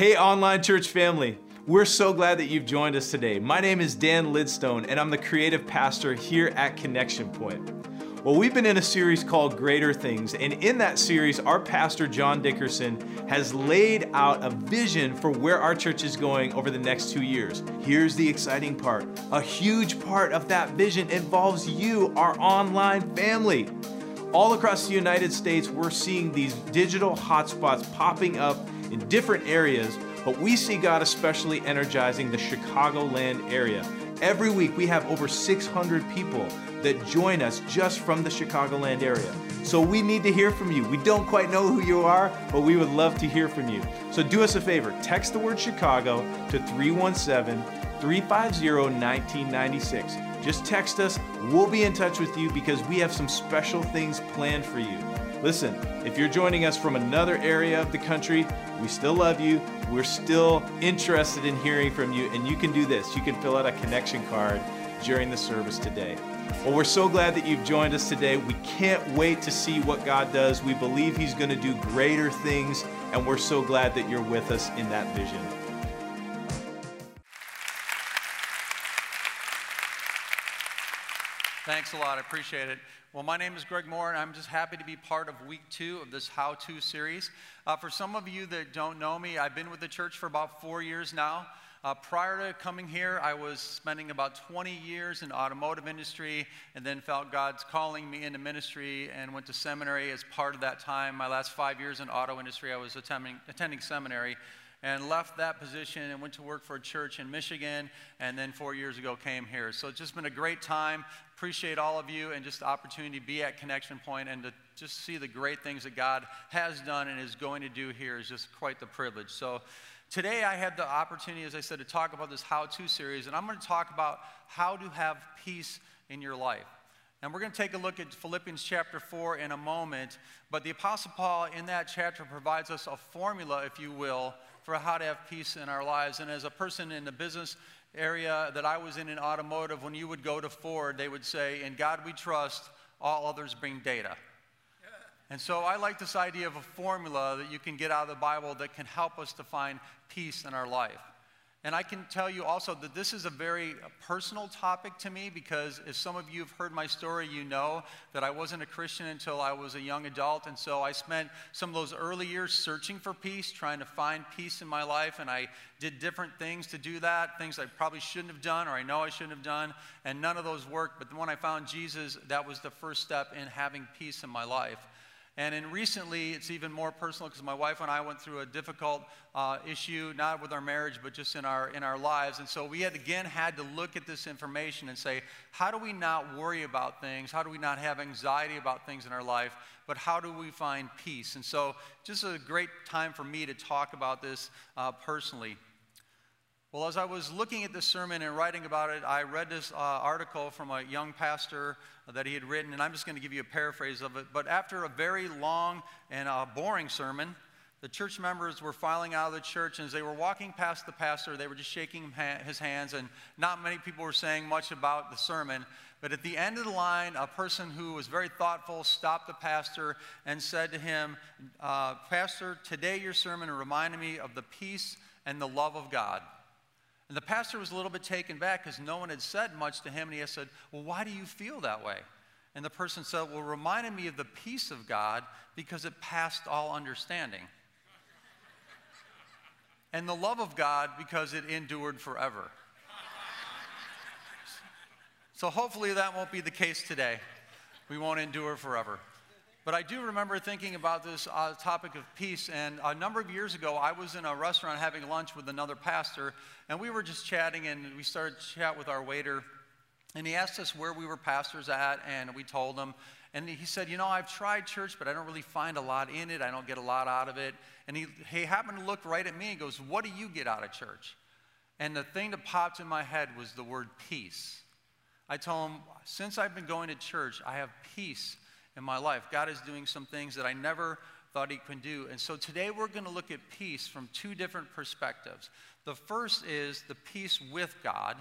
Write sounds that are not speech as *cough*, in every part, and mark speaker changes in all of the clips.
Speaker 1: Hey, online church family. We're so glad that you've joined us today. My name is Dan Lidstone, and I'm the creative pastor here at Connection Pointe. Well, we've been in a series called Greater Things, and in that series, our pastor, John Dickerson, has laid out a vision for where our church is going over the next two years. Here's the exciting part a huge part of that vision involves you, our online family. All across the United States, we're seeing these digital hotspots popping up in different areas, but we see God especially energizing the Chicagoland area. Every week we have over 600 people that join us just from the Chicagoland area. So we need to hear from you. We don't quite know who you are, but we would love to hear from you. So do us a favor, text the word Chicago to 317 350 1996. Just text us, we'll be in touch with you because we have some special things planned for you. Listen, if you're joining us from another area of the country, we still love you. We're still interested in hearing from you, and you can do this. You can fill out a connection card during the service today. Well, we're so glad that you've joined us today. We can't wait to see what God does. We believe He's going to do greater things, and we're so glad that you're with us in that vision.
Speaker 2: Thanks a lot. I appreciate it. Well, my name is Greg Moore, and I'm just happy to be part of week two of this How To series. Uh, for some of you that don't know me, I've been with the church for about four years now. Uh, prior to coming here, I was spending about 20 years in automotive industry, and then felt God's calling me into ministry, and went to seminary as part of that time. My last five years in auto industry, I was attending, attending seminary and left that position and went to work for a church in Michigan, and then four years ago came here. So it's just been a great time appreciate all of you and just the opportunity to be at Connection Pointe and to just see the great things that God has done and is going to do here is just quite the privilege. So, today I had the opportunity, as I said, to talk about this how to series, and I'm going to talk about how to have peace in your life. And we're going to take a look at Philippians chapter 4 in a moment. But the Apostle Paul in that chapter provides us a formula, if you will, for how to have peace in our lives. And as a person in the business area that I was in in automotive, when you would go to Ford, they would say, In God we trust, all others bring data. *laughs* And so I like this idea of a formula that you can get out of the Bible that can help us to find peace in our life. And I can tell you also that this is a very personal topic to me because if some of you have heard my story, you know that I wasn't a Christian until I was a young adult. And so I spent some of those early years searching for peace, trying to find peace in my life. And I did different things to do that, things I probably shouldn't have done or I know I shouldn't have done. And none of those worked. But when I found Jesus, that was the first step in having peace in my life. And in recently, it's even more personal because my wife and I went through a difficult uh, issue, not with our marriage, but just in our, in our lives. And so we had, again had to look at this information and say, how do we not worry about things? How do we not have anxiety about things in our life? But how do we find peace? And so just a great time for me to talk about this uh, personally. Well, as I was looking at this sermon and writing about it, I read this uh, article from a young pastor that he had written, and I'm just going to give you a paraphrase of it. But after a very long and uh, boring sermon, the church members were filing out of the church, and as they were walking past the pastor, they were just shaking his hands, and not many people were saying much about the sermon. But at the end of the line, a person who was very thoughtful stopped the pastor and said to him, uh, Pastor, today your sermon reminded me of the peace and the love of God. And the pastor was a little bit taken back because no one had said much to him. And he said, Well, why do you feel that way? And the person said, Well, reminded me of the peace of God because it passed all understanding. *laughs* and the love of God because it endured forever. so hopefully that won't be the case today. We won't endure forever. But I do remember thinking about this uh, topic of peace. And a number of years ago, I was in a restaurant having lunch with another pastor, and we were just chatting, and we started to chat with our waiter. And he asked us where we were pastors at, and we told him. And he said, You know, I've tried church, but I don't really find a lot in it. I don't get a lot out of it. And he, he happened to look right at me and goes, What do you get out of church? And the thing that popped in my head was the word peace. I told him, Since I've been going to church, I have peace in my life. God is doing some things that I never thought he could do. And so today we're going to look at peace from two different perspectives. The first is the peace with God,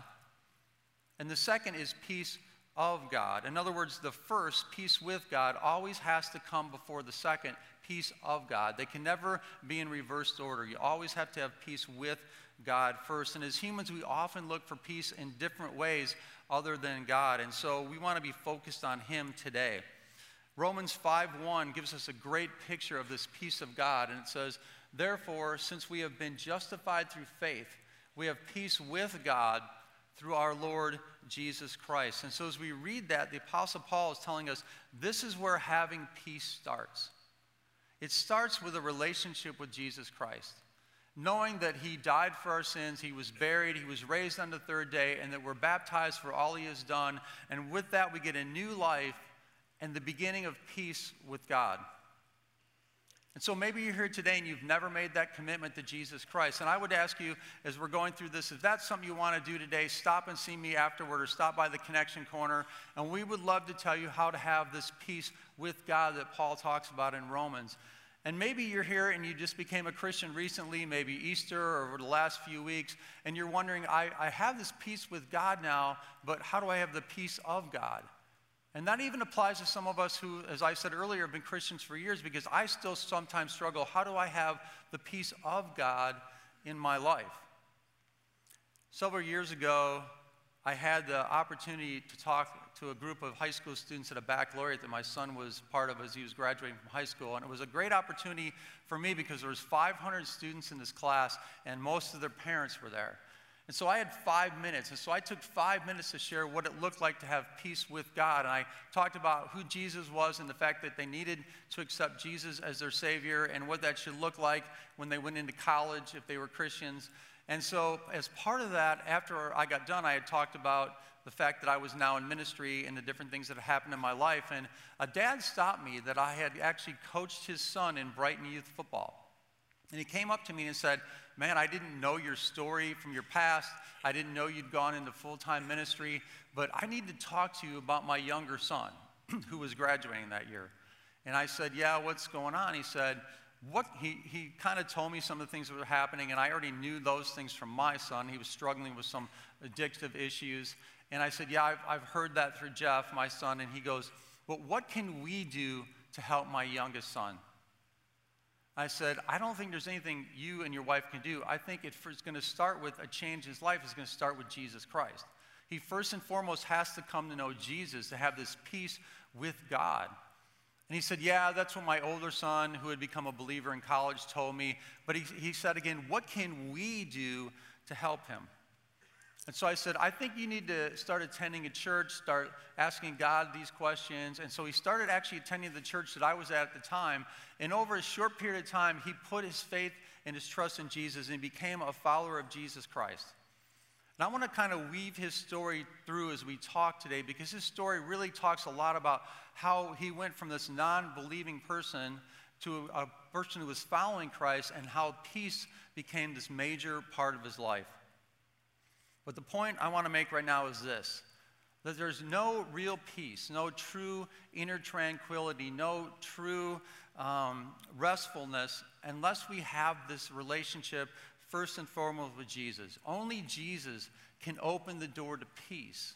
Speaker 2: and the second is peace of God. In other words, the first, peace with God, always has to come before the second, peace of God. They can never be in reversed order. You always have to have peace with God first. And as humans, we often look for peace in different ways other than God. And so we want to be focused on Him today. Romans 5:1 gives us a great picture of this peace of God and it says, "Therefore, since we have been justified through faith, we have peace with God through our Lord Jesus Christ." And so as we read that, the apostle Paul is telling us this is where having peace starts. It starts with a relationship with Jesus Christ. Knowing that he died for our sins, he was buried, he was raised on the third day, and that we're baptized for all he has done. And with that, we get a new life and the beginning of peace with God. And so maybe you're here today and you've never made that commitment to Jesus Christ. And I would ask you, as we're going through this, if that's something you want to do today, stop and see me afterward or stop by the Connection Corner. And we would love to tell you how to have this peace with God that Paul talks about in Romans. And maybe you're here and you just became a Christian recently, maybe Easter or over the last few weeks, and you're wondering, I, I have this peace with God now, but how do I have the peace of God? And that even applies to some of us who, as I said earlier, have been Christians for years because I still sometimes struggle how do I have the peace of God in my life? Several years ago, I had the opportunity to talk to a group of high school students at a baccalaureate that my son was part of as he was graduating from high school. And it was a great opportunity for me because there was 500 students in this class and most of their parents were there. And so I had five minutes. And so I took five minutes to share what it looked like to have peace with God. And I talked about who Jesus was and the fact that they needed to accept Jesus as their Savior and what that should look like when they went into college if they were Christians. And so, as part of that, after I got done, I had talked about the fact that I was now in ministry and the different things that had happened in my life. And a dad stopped me that I had actually coached his son in Brighton Youth Football. And he came up to me and said, man, I didn't know your story from your past. I didn't know you'd gone into full time ministry, but I need to talk to you about my younger son *clears throat* who was graduating that year. And I said, Yeah, what's going on? He said, what he, he kind of told me some of the things that were happening and i already knew those things from my son he was struggling with some addictive issues and i said yeah i've, I've heard that through jeff my son and he goes but what can we do to help my youngest son I said, I don't think there's anything you and your wife can do. I think it's going to start with a change in his life, is going to start with Jesus Christ. He first and foremost has to come to know Jesus, to have this peace with God. And he said, Yeah, that's what my older son, who had become a believer in college, told me. But he, he said again, What can we do to help him? And so I said, I think you need to start attending a church, start asking God these questions. And so he started actually attending the church that I was at at the time. And over a short period of time, he put his faith and his trust in Jesus and became a follower of Jesus Christ. And I want to kind of weave his story through as we talk today because his story really talks a lot about how he went from this non believing person to a person who was following Christ and how peace became this major part of his life. But the point I want to make right now is this that there's no real peace, no true inner tranquility, no true um, restfulness unless we have this relationship first and foremost with Jesus. Only Jesus can open the door to peace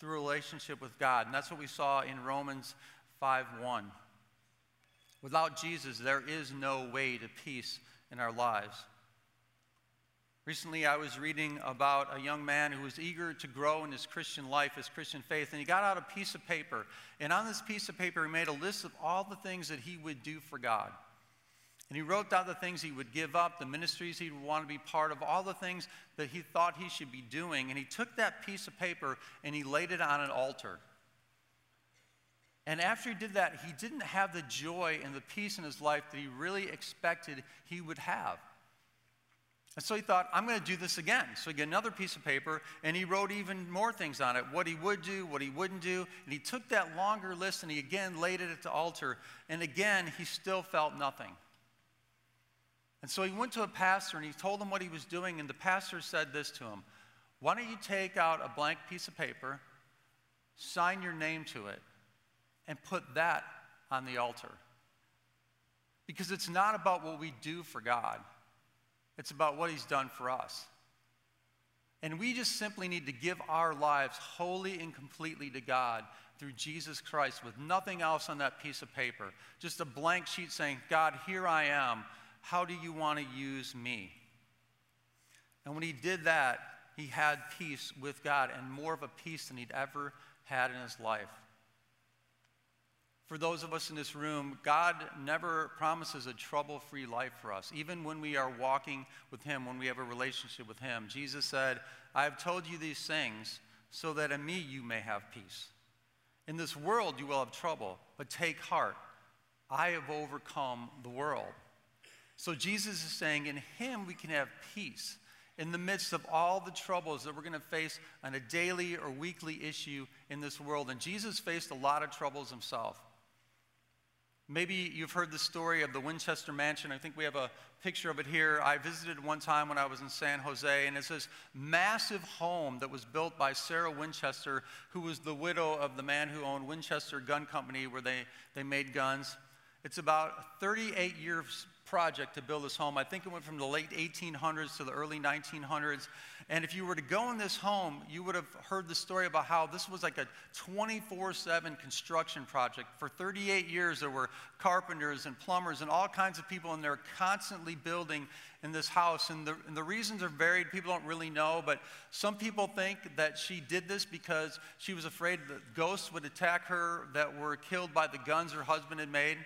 Speaker 2: through relationship with God. And that's what we saw in Romans 5 1. Without Jesus, there is no way to peace in our lives. Recently, I was reading about a young man who was eager to grow in his Christian life, his Christian faith, and he got out a piece of paper. And on this piece of paper, he made a list of all the things that he would do for God. And he wrote down the things he would give up, the ministries he would want to be part of, all the things that he thought he should be doing. And he took that piece of paper and he laid it on an altar. And after he did that, he didn't have the joy and the peace in his life that he really expected he would have. And so he thought, I'm going to do this again. So he got another piece of paper and he wrote even more things on it what he would do, what he wouldn't do. And he took that longer list and he again laid it at the altar. And again, he still felt nothing. And so he went to a pastor and he told him what he was doing. And the pastor said this to him Why don't you take out a blank piece of paper, sign your name to it, and put that on the altar? Because it's not about what we do for God. It's about what he's done for us. And we just simply need to give our lives wholly and completely to God through Jesus Christ with nothing else on that piece of paper. Just a blank sheet saying, God, here I am. How do you want to use me? And when he did that, he had peace with God and more of a peace than he'd ever had in his life for those of us in this room, God never promises a trouble free life for us, even when we are walking with Him, when we have a relationship with Him. Jesus said, I have told you these things so that in me you may have peace. In this world you will have trouble, but take heart. I have overcome the world. So Jesus is saying, in Him we can have peace. In the midst of all the troubles that we're going to face on a daily or weekly issue in this world. And Jesus faced a lot of troubles himself. Maybe you've heard the story of the Winchester Mansion. I think we have a picture of it here. I visited one time when I was in San Jose, and it's this massive home that was built by Sarah Winchester, who was the widow of the man who owned Winchester Gun Company, where they, they made guns. It's about 38 years project to build this home. I think it went from the late 1800s to the early 1900s. And if you were to go in this home, you would have heard the story about how this was like a 24 7 construction project. For 38 years, there were carpenters and plumbers and all kinds of people, and they're constantly building in this house. And the, and the reasons are varied. People don't really know, but some people think that she did this because she was afraid that ghosts would attack her that were killed by the guns her husband had made.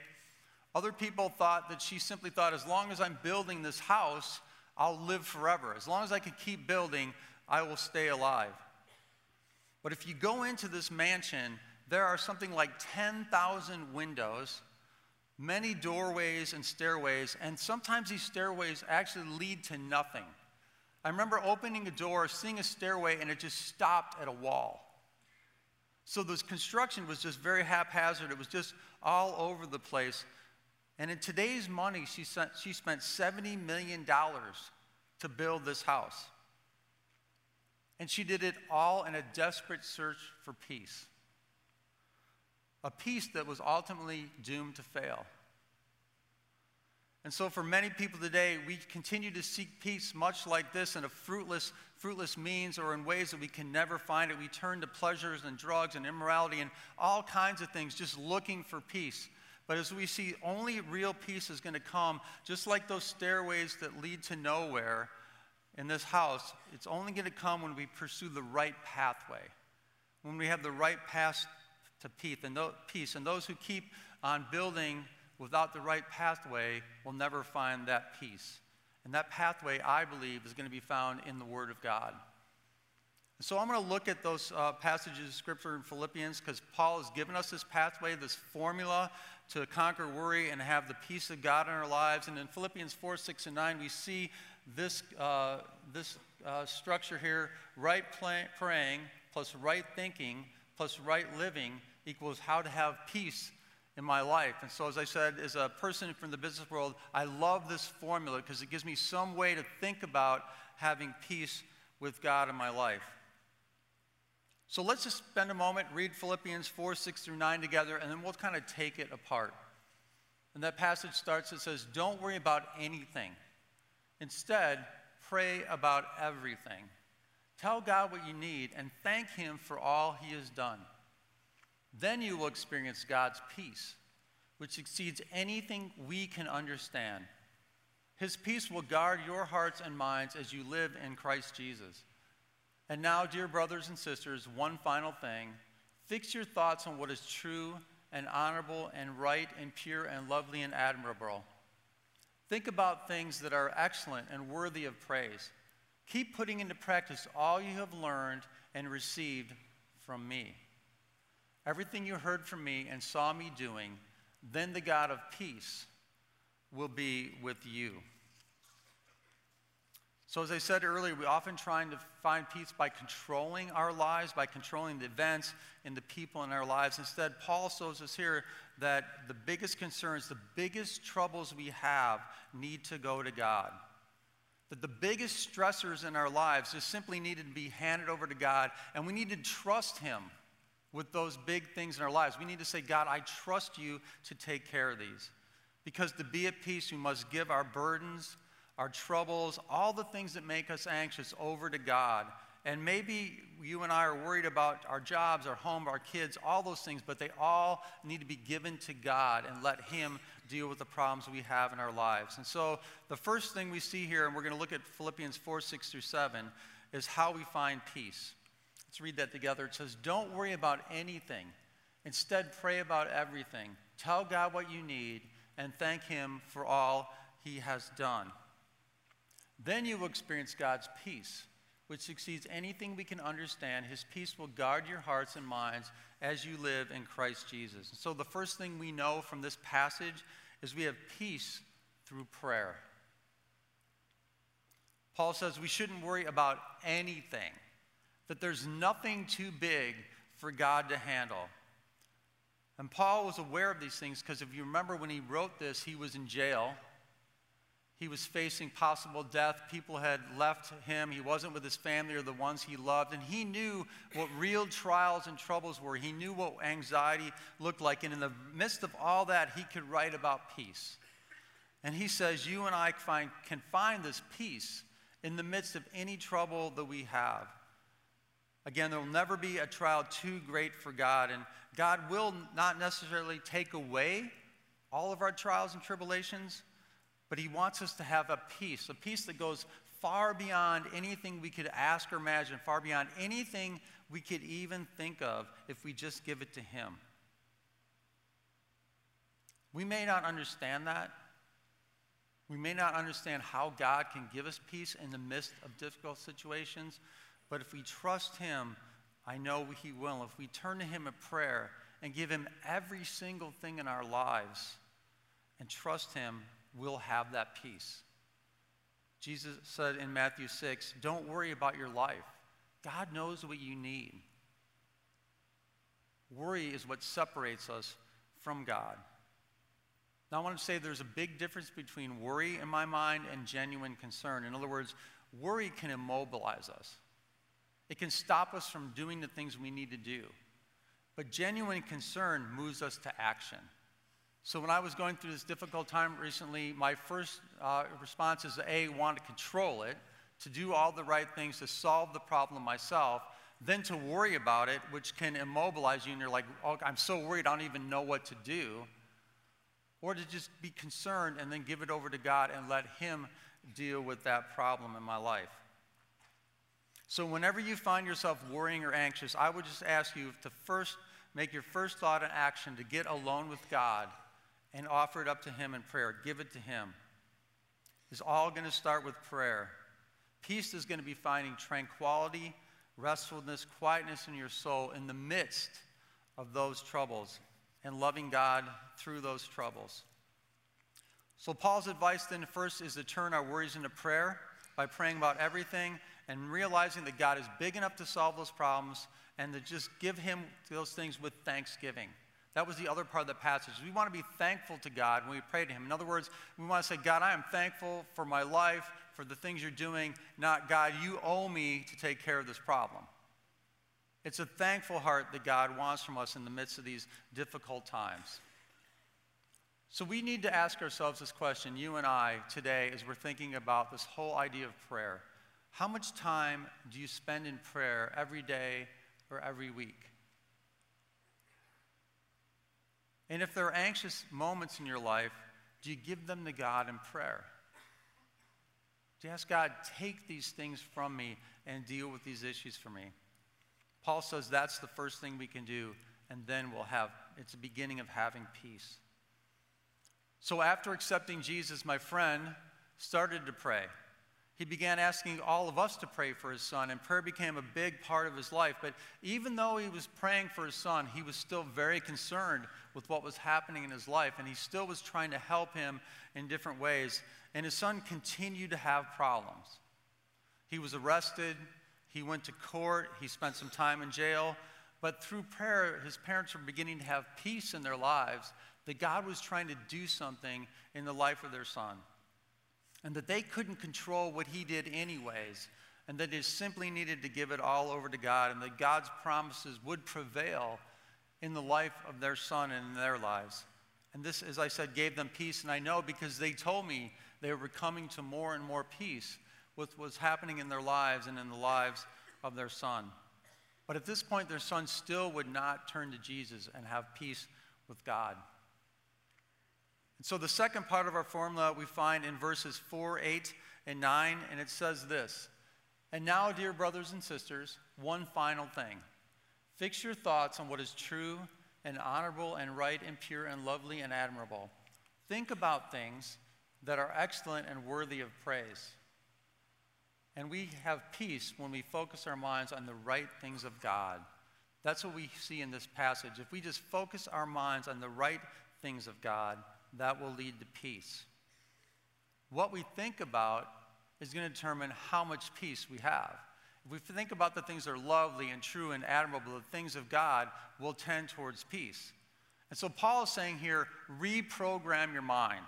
Speaker 2: Other people thought that she simply thought, as long as I'm building this house, I'll live forever. As long as I can keep building, I will stay alive. But if you go into this mansion, there are something like 10,000 windows, many doorways and stairways, and sometimes these stairways actually lead to nothing. I remember opening a door, seeing a stairway, and it just stopped at a wall. So this construction was just very haphazard. It was just all over the place. And in today's money, she, she spent $70 million to build this house. And she did it all in a desperate search for peace, a peace that was ultimately doomed to fail. And so, for many people today, we continue to seek peace much like this in a fruitless, fruitless means or in ways that we can never find it. We turn to pleasures and drugs and immorality and all kinds of things just looking for peace. But as we see, only real peace is going to come, just like those stairways that lead to nowhere in this house. It's only going to come when we pursue the right pathway, when we have the right path to peace. And, those who keep on building without the right pathway will never find that peace. And that pathway, I believe, is going to be found in the Word of God. So I'm going to look at those uh, passages of Scripture in Philippians because Paul has given us this pathway, this formula to conquer worry and have the peace of God in our lives. And in Philippians 4, 6, and 9, we see this, uh, this uh, structure here right praying plus right thinking plus right living equals how to have peace in my life. And so, as I said, as a person from the business world, I love this formula because it gives me some way to think about having peace with God in my life. So let's just spend a moment, read Philippians 4 6 through 9 together, and then we'll kind of take it apart. And that passage starts, it says, Don't worry about anything. Instead, pray about everything. Tell God what you need and thank Him for all He has done. Then you will experience God's peace, which exceeds anything we can understand. His peace will guard your hearts and minds as you live in Christ Jesus. And now, dear brothers and sisters, one final thing. Fix your thoughts on what is true and honorable and right and pure and lovely and admirable. Think about things that are excellent and worthy of praise. Keep putting into practice all you have learned and received from me. Everything you heard from me and saw me doing, then the God of peace will be with you. So, as I said earlier, we often trying to find peace by controlling our lives, by controlling the events and the people in our lives. Instead, Paul shows us here that the biggest concerns, the biggest troubles we have need to go to God. That the biggest stressors in our lives just simply needed to be handed over to God, and we need to trust Him with those big things in our lives. We need to say, God, I trust you to take care of these. Because to be at peace, we must give our burdens our troubles, all the things that make us anxious over to God. And maybe you and I are worried about our jobs, our home, our kids, all those things, but they all need to be given to God and let Him deal with the problems we have in our lives. And so the first thing we see here, and we're going to look at Philippians 4 6 through 7, is how we find peace. Let's read that together. It says, Don't worry about anything. Instead, pray about everything. Tell God what you need and thank Him for all He has done. Then you will experience God's peace, which succeeds anything we can understand. His peace will guard your hearts and minds as you live in Christ Jesus. And so, the first thing we know from this passage is we have peace through prayer. Paul says we shouldn't worry about anything, that there's nothing too big for God to handle. And Paul was aware of these things because if you remember when he wrote this, he was in jail. He was facing possible death. People had left him. He wasn't with his family or the ones he loved. And he knew what real trials and troubles were. He knew what anxiety looked like. And in the midst of all that, he could write about peace. And he says, You and I find, can find this peace in the midst of any trouble that we have. Again, there will never be a trial too great for God. And God will not necessarily take away all of our trials and tribulations but He wants us to have a peace, a peace that goes far beyond anything we could ask or imagine, far beyond anything we could even think of if we just give it to Him. We may not understand that. We may not understand how God can give us peace in the midst of difficult situations, but if we trust Him, I know He will. If we turn to Him in prayer and give Him every single thing in our lives and trust Him, will have that peace. Jesus said in Matthew 6, Don't worry about your life. God knows what you need. Worry is what separates us from God. Now, I want to say there's a big difference between worry, in my mind, and genuine concern. In other words, worry can immobilize us, it can stop us from doing the things we need to do. But genuine concern moves us to action. So when I was going through this difficult time recently, my first uh, response is A, want to control it, to do all the right things to solve the problem myself, then to worry about it, which can immobilize you, and you're like, oh, I'm so worried, I don't even know what to do. Or to just be concerned and then give it over to God and let Him deal with that problem in my life. So, whenever you find yourself worrying or anxious, I would just ask you to first make your first thought and action to get alone with God and offer it up to Him in prayer. Give it to Him. It's all going to start with prayer. Peace is going to be finding tranquility, restfulness, quietness in your soul in the midst of those troubles and loving God through those troubles. So, Paul's advice then first is to turn our worries into prayer by praying about everything and realizing that God is big enough to solve those problems and to just give Him those things with thanksgiving. That was the other part of the passage. We want to be thankful to God when we pray to Him. In other words, we want to say, God, I am thankful for my life, for the things you're doing, not God, you owe me to take care of this problem. It's a thankful heart that God wants from us in the midst of these difficult times. So we need to ask ourselves this question, you and I, today, as we're thinking about this whole idea of prayer. How much time do you spend in prayer every day or every week? And if there are anxious moments in your life, do you give them to God in prayer? Do you ask God, take these things from me and deal with these issues for me? Paul says that's the first thing we can do, and then we'll have, it's the beginning of having peace. So after accepting Jesus, my friend started to pray he began asking all of us to pray for his son, and prayer became a big part of his life. But even though he was praying for his son, he was still very concerned with what was happening in his life, and he still was trying to help him in different ways. And his son continued to have problems. He was arrested, he went to court, he spent some time in jail. But through prayer, his parents were beginning to have peace in their lives that God was trying to do something in the life of their son and that they couldn't control what he did, anyways, and that they simply needed to give it all over to God, and that God's promises would prevail in the life of their son and in their lives. And this, as I said, gave them peace, and I know because they told me they were coming to more and more peace with what's happening in their lives and in the lives of their son. But at this point, their son still would not turn to Jesus and have peace with God. So the second part of our formula we find in verses 4, 8, and 9, and it says this And now, dear brothers and sisters, one final thing. Fix your thoughts on what is true and honorable and right and pure and lovely and admirable. Think about things that are excellent and worthy of praise. And we have peace when we focus our minds on the right things of God. That's what we see in this passage. If we just focus our minds on the right things of God, that will lead to peace. What we think about is going to determine how much peace we have. If we think about the things that are lovely and true and admirable, the things of God will tend towards peace. And so Paul is saying here reprogram your mind.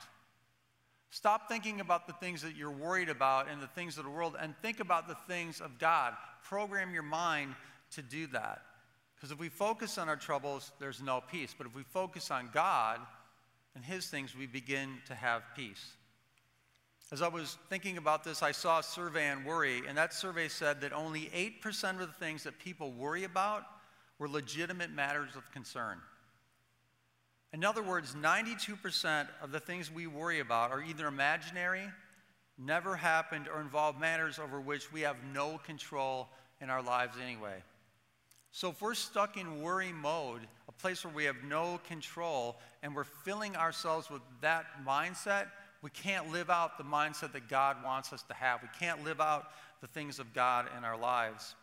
Speaker 2: Stop thinking about the things that you're worried about and the things of the world and think about the things of God. Program your mind to do that. Because if we focus on our troubles, there's no peace. But if we focus on God, and His things, we begin to have peace. As I was thinking about this, I saw a survey on worry, and that survey said that only 8% of the things that people worry about were legitimate matters of concern. In other words, 92% of the things we worry about are either imaginary, never happened, or involve matters over which we have no control in our lives anyway. So if we're stuck in worry mode, a place where we have no control, and we're filling ourselves with that mindset, we can't live out the mindset that God wants us to have. We can't live out the things of God in our lives.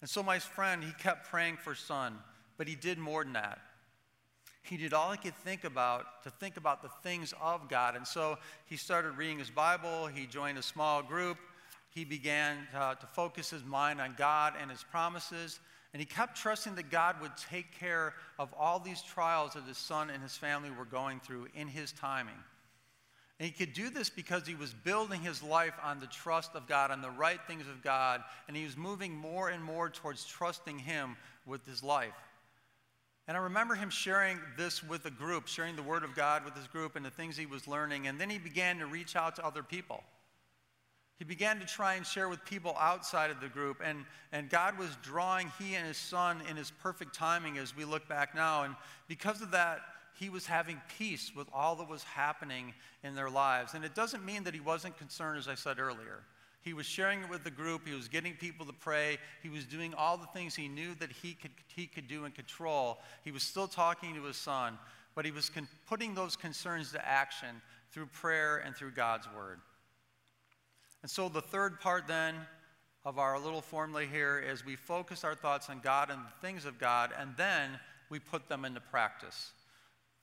Speaker 2: And so my friend, he kept praying for son, but he did more than that. He did all he could think about to think about the things of God. And so he started reading his Bible, he joined a small group, he began to, uh, to focus his mind on God and his promises. And he kept trusting that God would take care of all these trials that his son and his family were going through in his timing. And he could do this because he was building his life on the trust of God, on the right things of God, and he was moving more and more towards trusting him with his life. And I remember him sharing this with a group, sharing the Word of God with his group and the things he was learning. And then he began to reach out to other people he began to try and share with people outside of the group. And, and God was drawing he and his son in his perfect timing as we look back now. And because of that, he was having peace with all that was happening in their lives. And it doesn't mean that he wasn't concerned, as I said earlier. He was sharing it with the group. He was getting people to pray. He was doing all the things he knew that he could, he could do and control. He was still talking to his son, but he was con- putting those concerns to action through prayer and through God's word. And so the third part then of our little formula here is we focus our thoughts on God and the things of God, and then we put them into practice.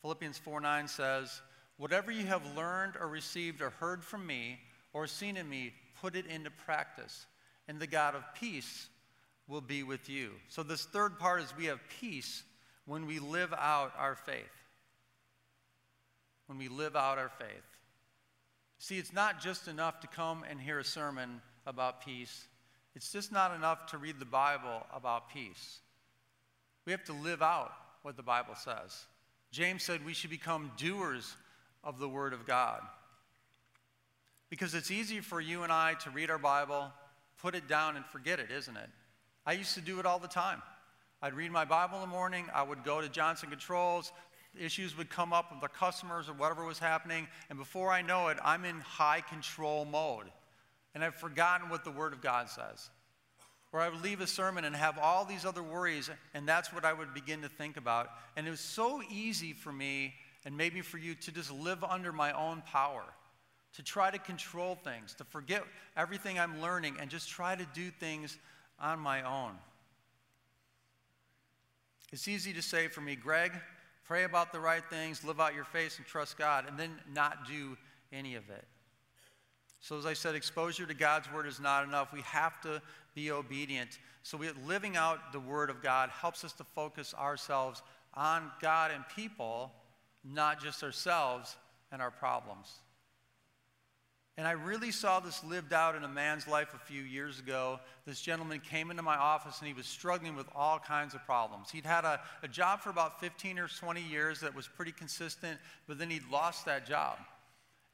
Speaker 2: Philippians 4 9 says, Whatever you have learned or received or heard from me or seen in me, put it into practice, and the God of peace will be with you. So, this third part is we have peace when we live out our faith. When we live out our faith. See, it's not just enough to come and hear a sermon about peace. It's just not enough to read the Bible about peace. We have to live out what the Bible says. James said we should become doers of the Word of God. Because it's easy for you and I to read our Bible, put it down, and forget it, isn't it? I used to do it all the time. I'd read my Bible in the morning, I would go to Johnson Controls, issues would come up with the customers or whatever was happening, and before I know it, I'm in high control mode. And I've forgotten what the Word of God says. Or I would leave a sermon and have all these other worries, and that's what I would begin to think about. And it was so easy for me, and maybe for you, to just live under my own power, to try to control things, to forget everything I'm learning, and just try to do things on my own. It's easy to say for me, Greg, pray about the right things, live out your faith, and trust God, and then not do any of it. So, as I said, exposure to God's word is not enough. We have to be obedient. So, we, living out the word of God helps us to focus ourselves on God and people, not just ourselves and our problems. And I really saw this lived out in a man's life a few years ago. This gentleman came into my office and he was struggling with all kinds of problems. He'd had a, a job for about 15 or 20 years that was pretty consistent, but then he'd lost that job.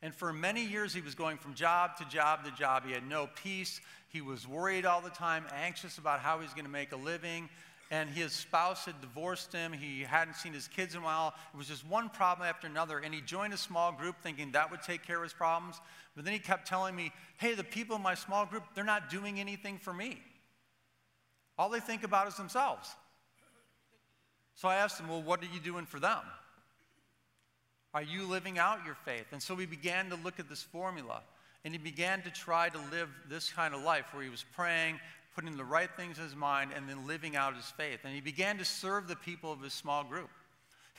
Speaker 2: And for many years, he was going from job to job to job. He had no peace. He was worried all the time, anxious about how he's going to make a living and his spouse had divorced him. He hadn't seen his kids in a while. It was just one problem after another. And he joined a small group thinking that would take care of his problems. But then he kept telling me, hey, the people in my small group, they're not doing anything for me. All they think about is themselves. So I asked him, well, what are you doing for them? Are you living out your faith? And so we began to look at this formula. And he began to try to live this kind of life where he was praying, putting the right things in his mind, and then living out his faith. And he began to serve the people of his small group.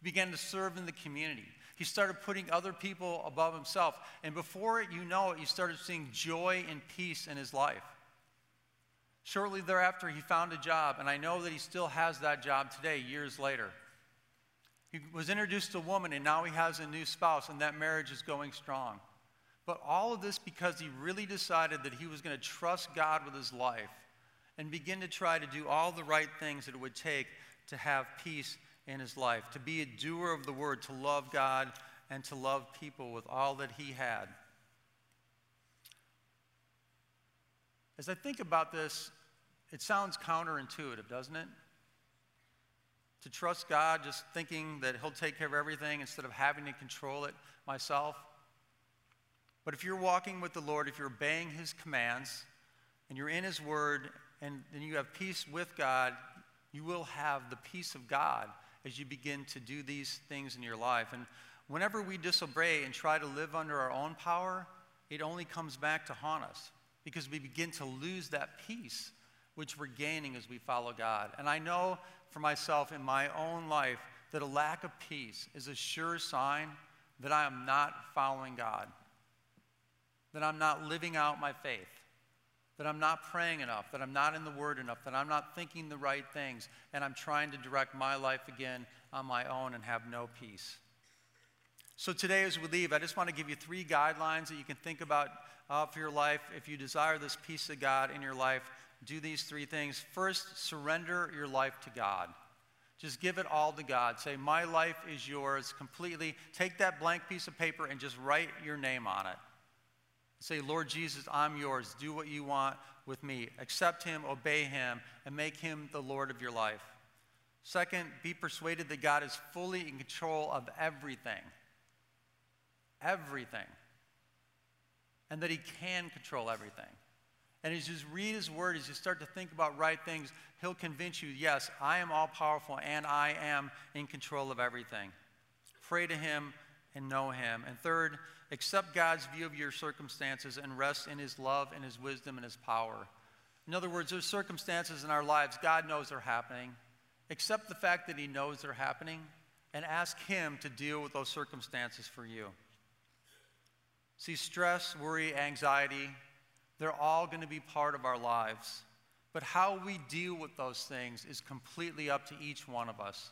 Speaker 2: He began to serve in the community. He started putting other people above himself. And before you know it, you started seeing joy and peace in his life. Shortly thereafter, he found a job, and I know that he still has that job today, years later. He was introduced to a woman, and now he has a new spouse, and that marriage is going strong. But all of this because he really decided that he was going to trust God with his life and begin to try to do all the right things that it would take to have peace in his life, to be a doer of the word, to love God and to love people with all that he had. As I think about this, it sounds counterintuitive, doesn't it? To trust God just thinking that he'll take care of everything instead of having to control it myself. But if you're walking with the Lord, if you're obeying his commands, and you're in his word and, then you have peace with God, you will have the peace of God as you begin to do these things in your life. And whenever we disobey and try to live under our own power, it only comes back to haunt us because we begin to lose that peace which we're gaining as we follow God. And I know for myself in my own life that a lack of peace is a sure sign that I am not following God, that I'm not living out my faith that I'm not praying enough, that I'm not in the Word enough, that I'm not thinking the right things, and I'm trying to direct my life again on my own and have no peace. So, today as we leave, I just want to give you three guidelines that you can think about uh, for your life. If you desire this peace of God in your life, do these three things. First, surrender your life to God. Just give it all to God. Say, My life is yours completely. Take that blank piece of paper and just write your name on it. Say, Lord Jesus, I'm yours. Do what you want with me. Accept him, obey him, and make him the Lord of your life. Second, be persuaded that God is fully in control of everything. Everything. And that he can control everything. And as you just read his word, as you start to think about right things, he'll convince you yes, I am all powerful and I am in control of everything. Pray to him and know him. And third, Accept God's view of your circumstances and rest in His love and His wisdom and His power. In other words, there's circumstances in our lives God knows are happening. Accept the fact that He knows they're happening and ask Him to deal with those circumstances for you. See, stress, worry, anxiety, they're all going to be part of our lives. But how we deal with those things is completely up to each one of us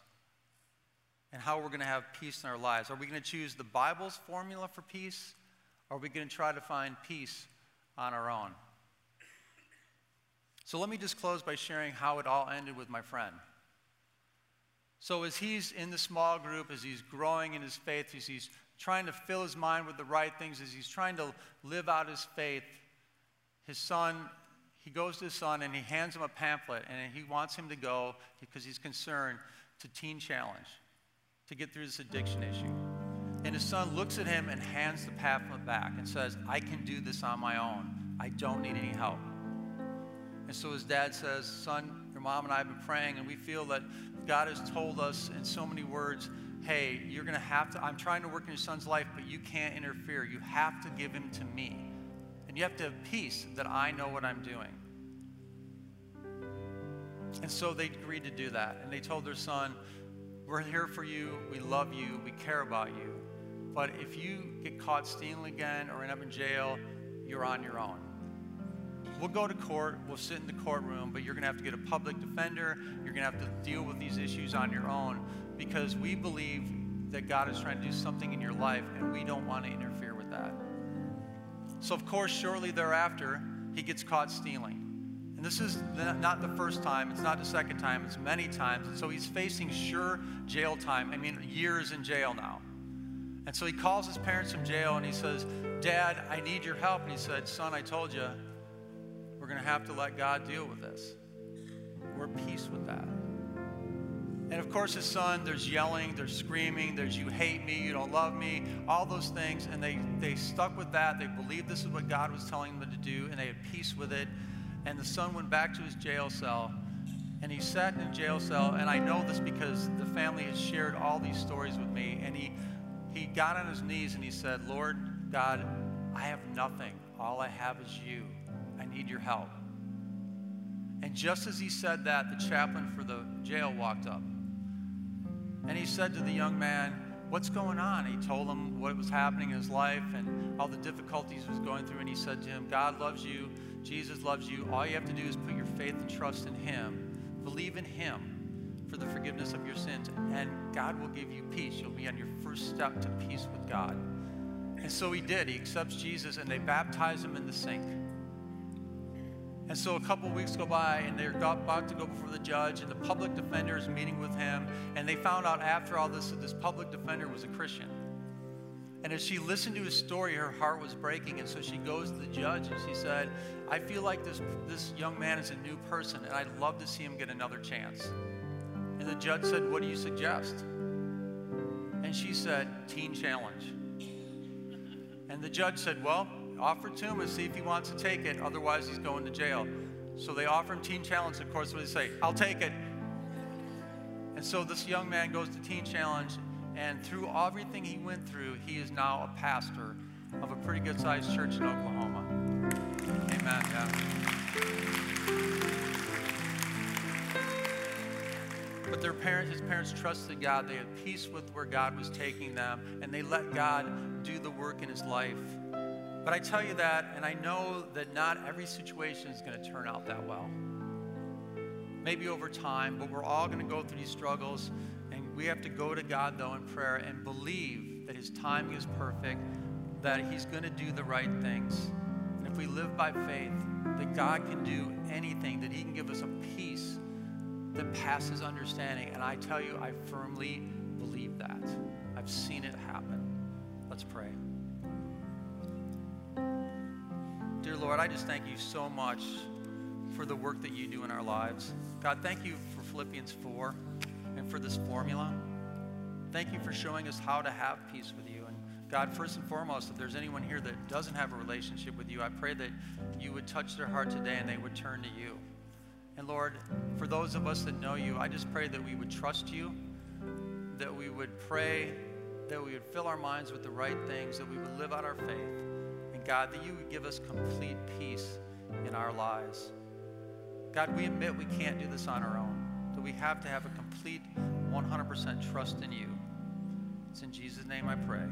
Speaker 2: and how we're going to have peace in our lives. Are we going to choose the Bible's formula for peace? Or are we going to try to find peace on our own? So let me just close by sharing how it all ended with my friend. So as he's in the small group, as he's growing in his faith, as he's trying to fill his mind with the right things, as he's trying to live out his faith, his son, he goes to his son and he hands him a pamphlet and he wants him to go because he's concerned to Teen Challenge to get through this addiction issue. And his son looks at him and hands the pamphlet back and says, I can do this on my own. I don't need any help. And so his dad says, Son, your mom and I have been praying, and we feel that God has told us in so many words, Hey, you're going to have to, I'm trying to work in your son's life, but you can't interfere. You have to give him to me. And you have to have peace that I know what I'm doing. And so they agreed to do that. And they told their son, we're here for you. We love you. We care about you. But if you get caught stealing again or end up in jail, you're on your own. We'll go to court, we'll sit in the courtroom, but you're going to have to get a public defender. You're going to have to deal with these issues on your own because we believe that God is trying to do something in your life and we don't want to interfere with that. So, of course, shortly thereafter, he gets caught stealing. And this is not the first time, it's not the second time, it's many times. And so he's facing sure jail time. I mean, years in jail now. And so he calls his parents from jail and he says, Dad, I need your help. And he said, Son, I told you, we're going to have to let God deal with this. We're at peace with that. And of course, his son, there's yelling, there's screaming, there's you hate me, you don't love me, all those things. And they, they stuck with that. They believed this is what God was telling them to do, and they had peace with it and the son went back to his jail cell and he sat in a jail cell and i know this because the family has shared all these stories with me and he he got on his knees and he said lord god i have nothing all i have is you i need your help and just as he said that the chaplain for the jail walked up and he said to the young man what's going on he told him what was happening in his life and all the difficulties he was going through and he said to him god loves you Jesus loves you. All you have to do is put your faith and trust in Him. Believe in Him for the forgiveness of your sins, and God will give you peace. You'll be on your first step to peace with God. And so he did. He accepts Jesus, and they baptize him in the sink. And so a couple weeks go by, and they're about to go before the judge, and the public defender is meeting with him. And they found out after all this that this public defender was a Christian. And as she listened to his story, her heart was breaking. And so she goes to the judge and she said, I feel like this, this young man is a new person and I'd love to see him get another chance. And the judge said, What do you suggest? And she said, Teen Challenge. And the judge said, Well, offer to him and see if he wants to take it. Otherwise, he's going to jail. So they offer him Teen Challenge. Of course, what they say? I'll take it. And so this young man goes to Teen Challenge and through everything he went through, he is now a pastor of a pretty good sized church in Oklahoma. Amen. Yeah. But their parents, his parents trusted God. They had peace with where God was taking them, and they let God do the work in his life. But I tell you that, and I know that not every situation is going to turn out that well. Maybe over time, but we're all going to go through these struggles. We have to go to God, though, in prayer and believe that His timing is perfect, that He's going to do the right things. And if we live by faith, that God can do anything, that He can give us a peace that passes understanding. And I tell you, I firmly believe that. I've seen it happen. Let's pray. Dear Lord, I just thank you so much for the work that you do in our lives. God, thank you for Philippians 4 for this formula. Thank you for showing us how to have peace with you. And God, first and foremost, if there's anyone here that doesn't have a relationship with you, I pray that you would touch their heart today and they would turn to you. And Lord, for those of us that know you, I just pray that we would trust you, that we would pray, that we would fill our minds with the right things, that we would live out our faith. And God, that you would give us complete peace in our lives. God, we admit we can't do this on our own we have to have a complete 100% trust in you. It's in Jesus' name I pray.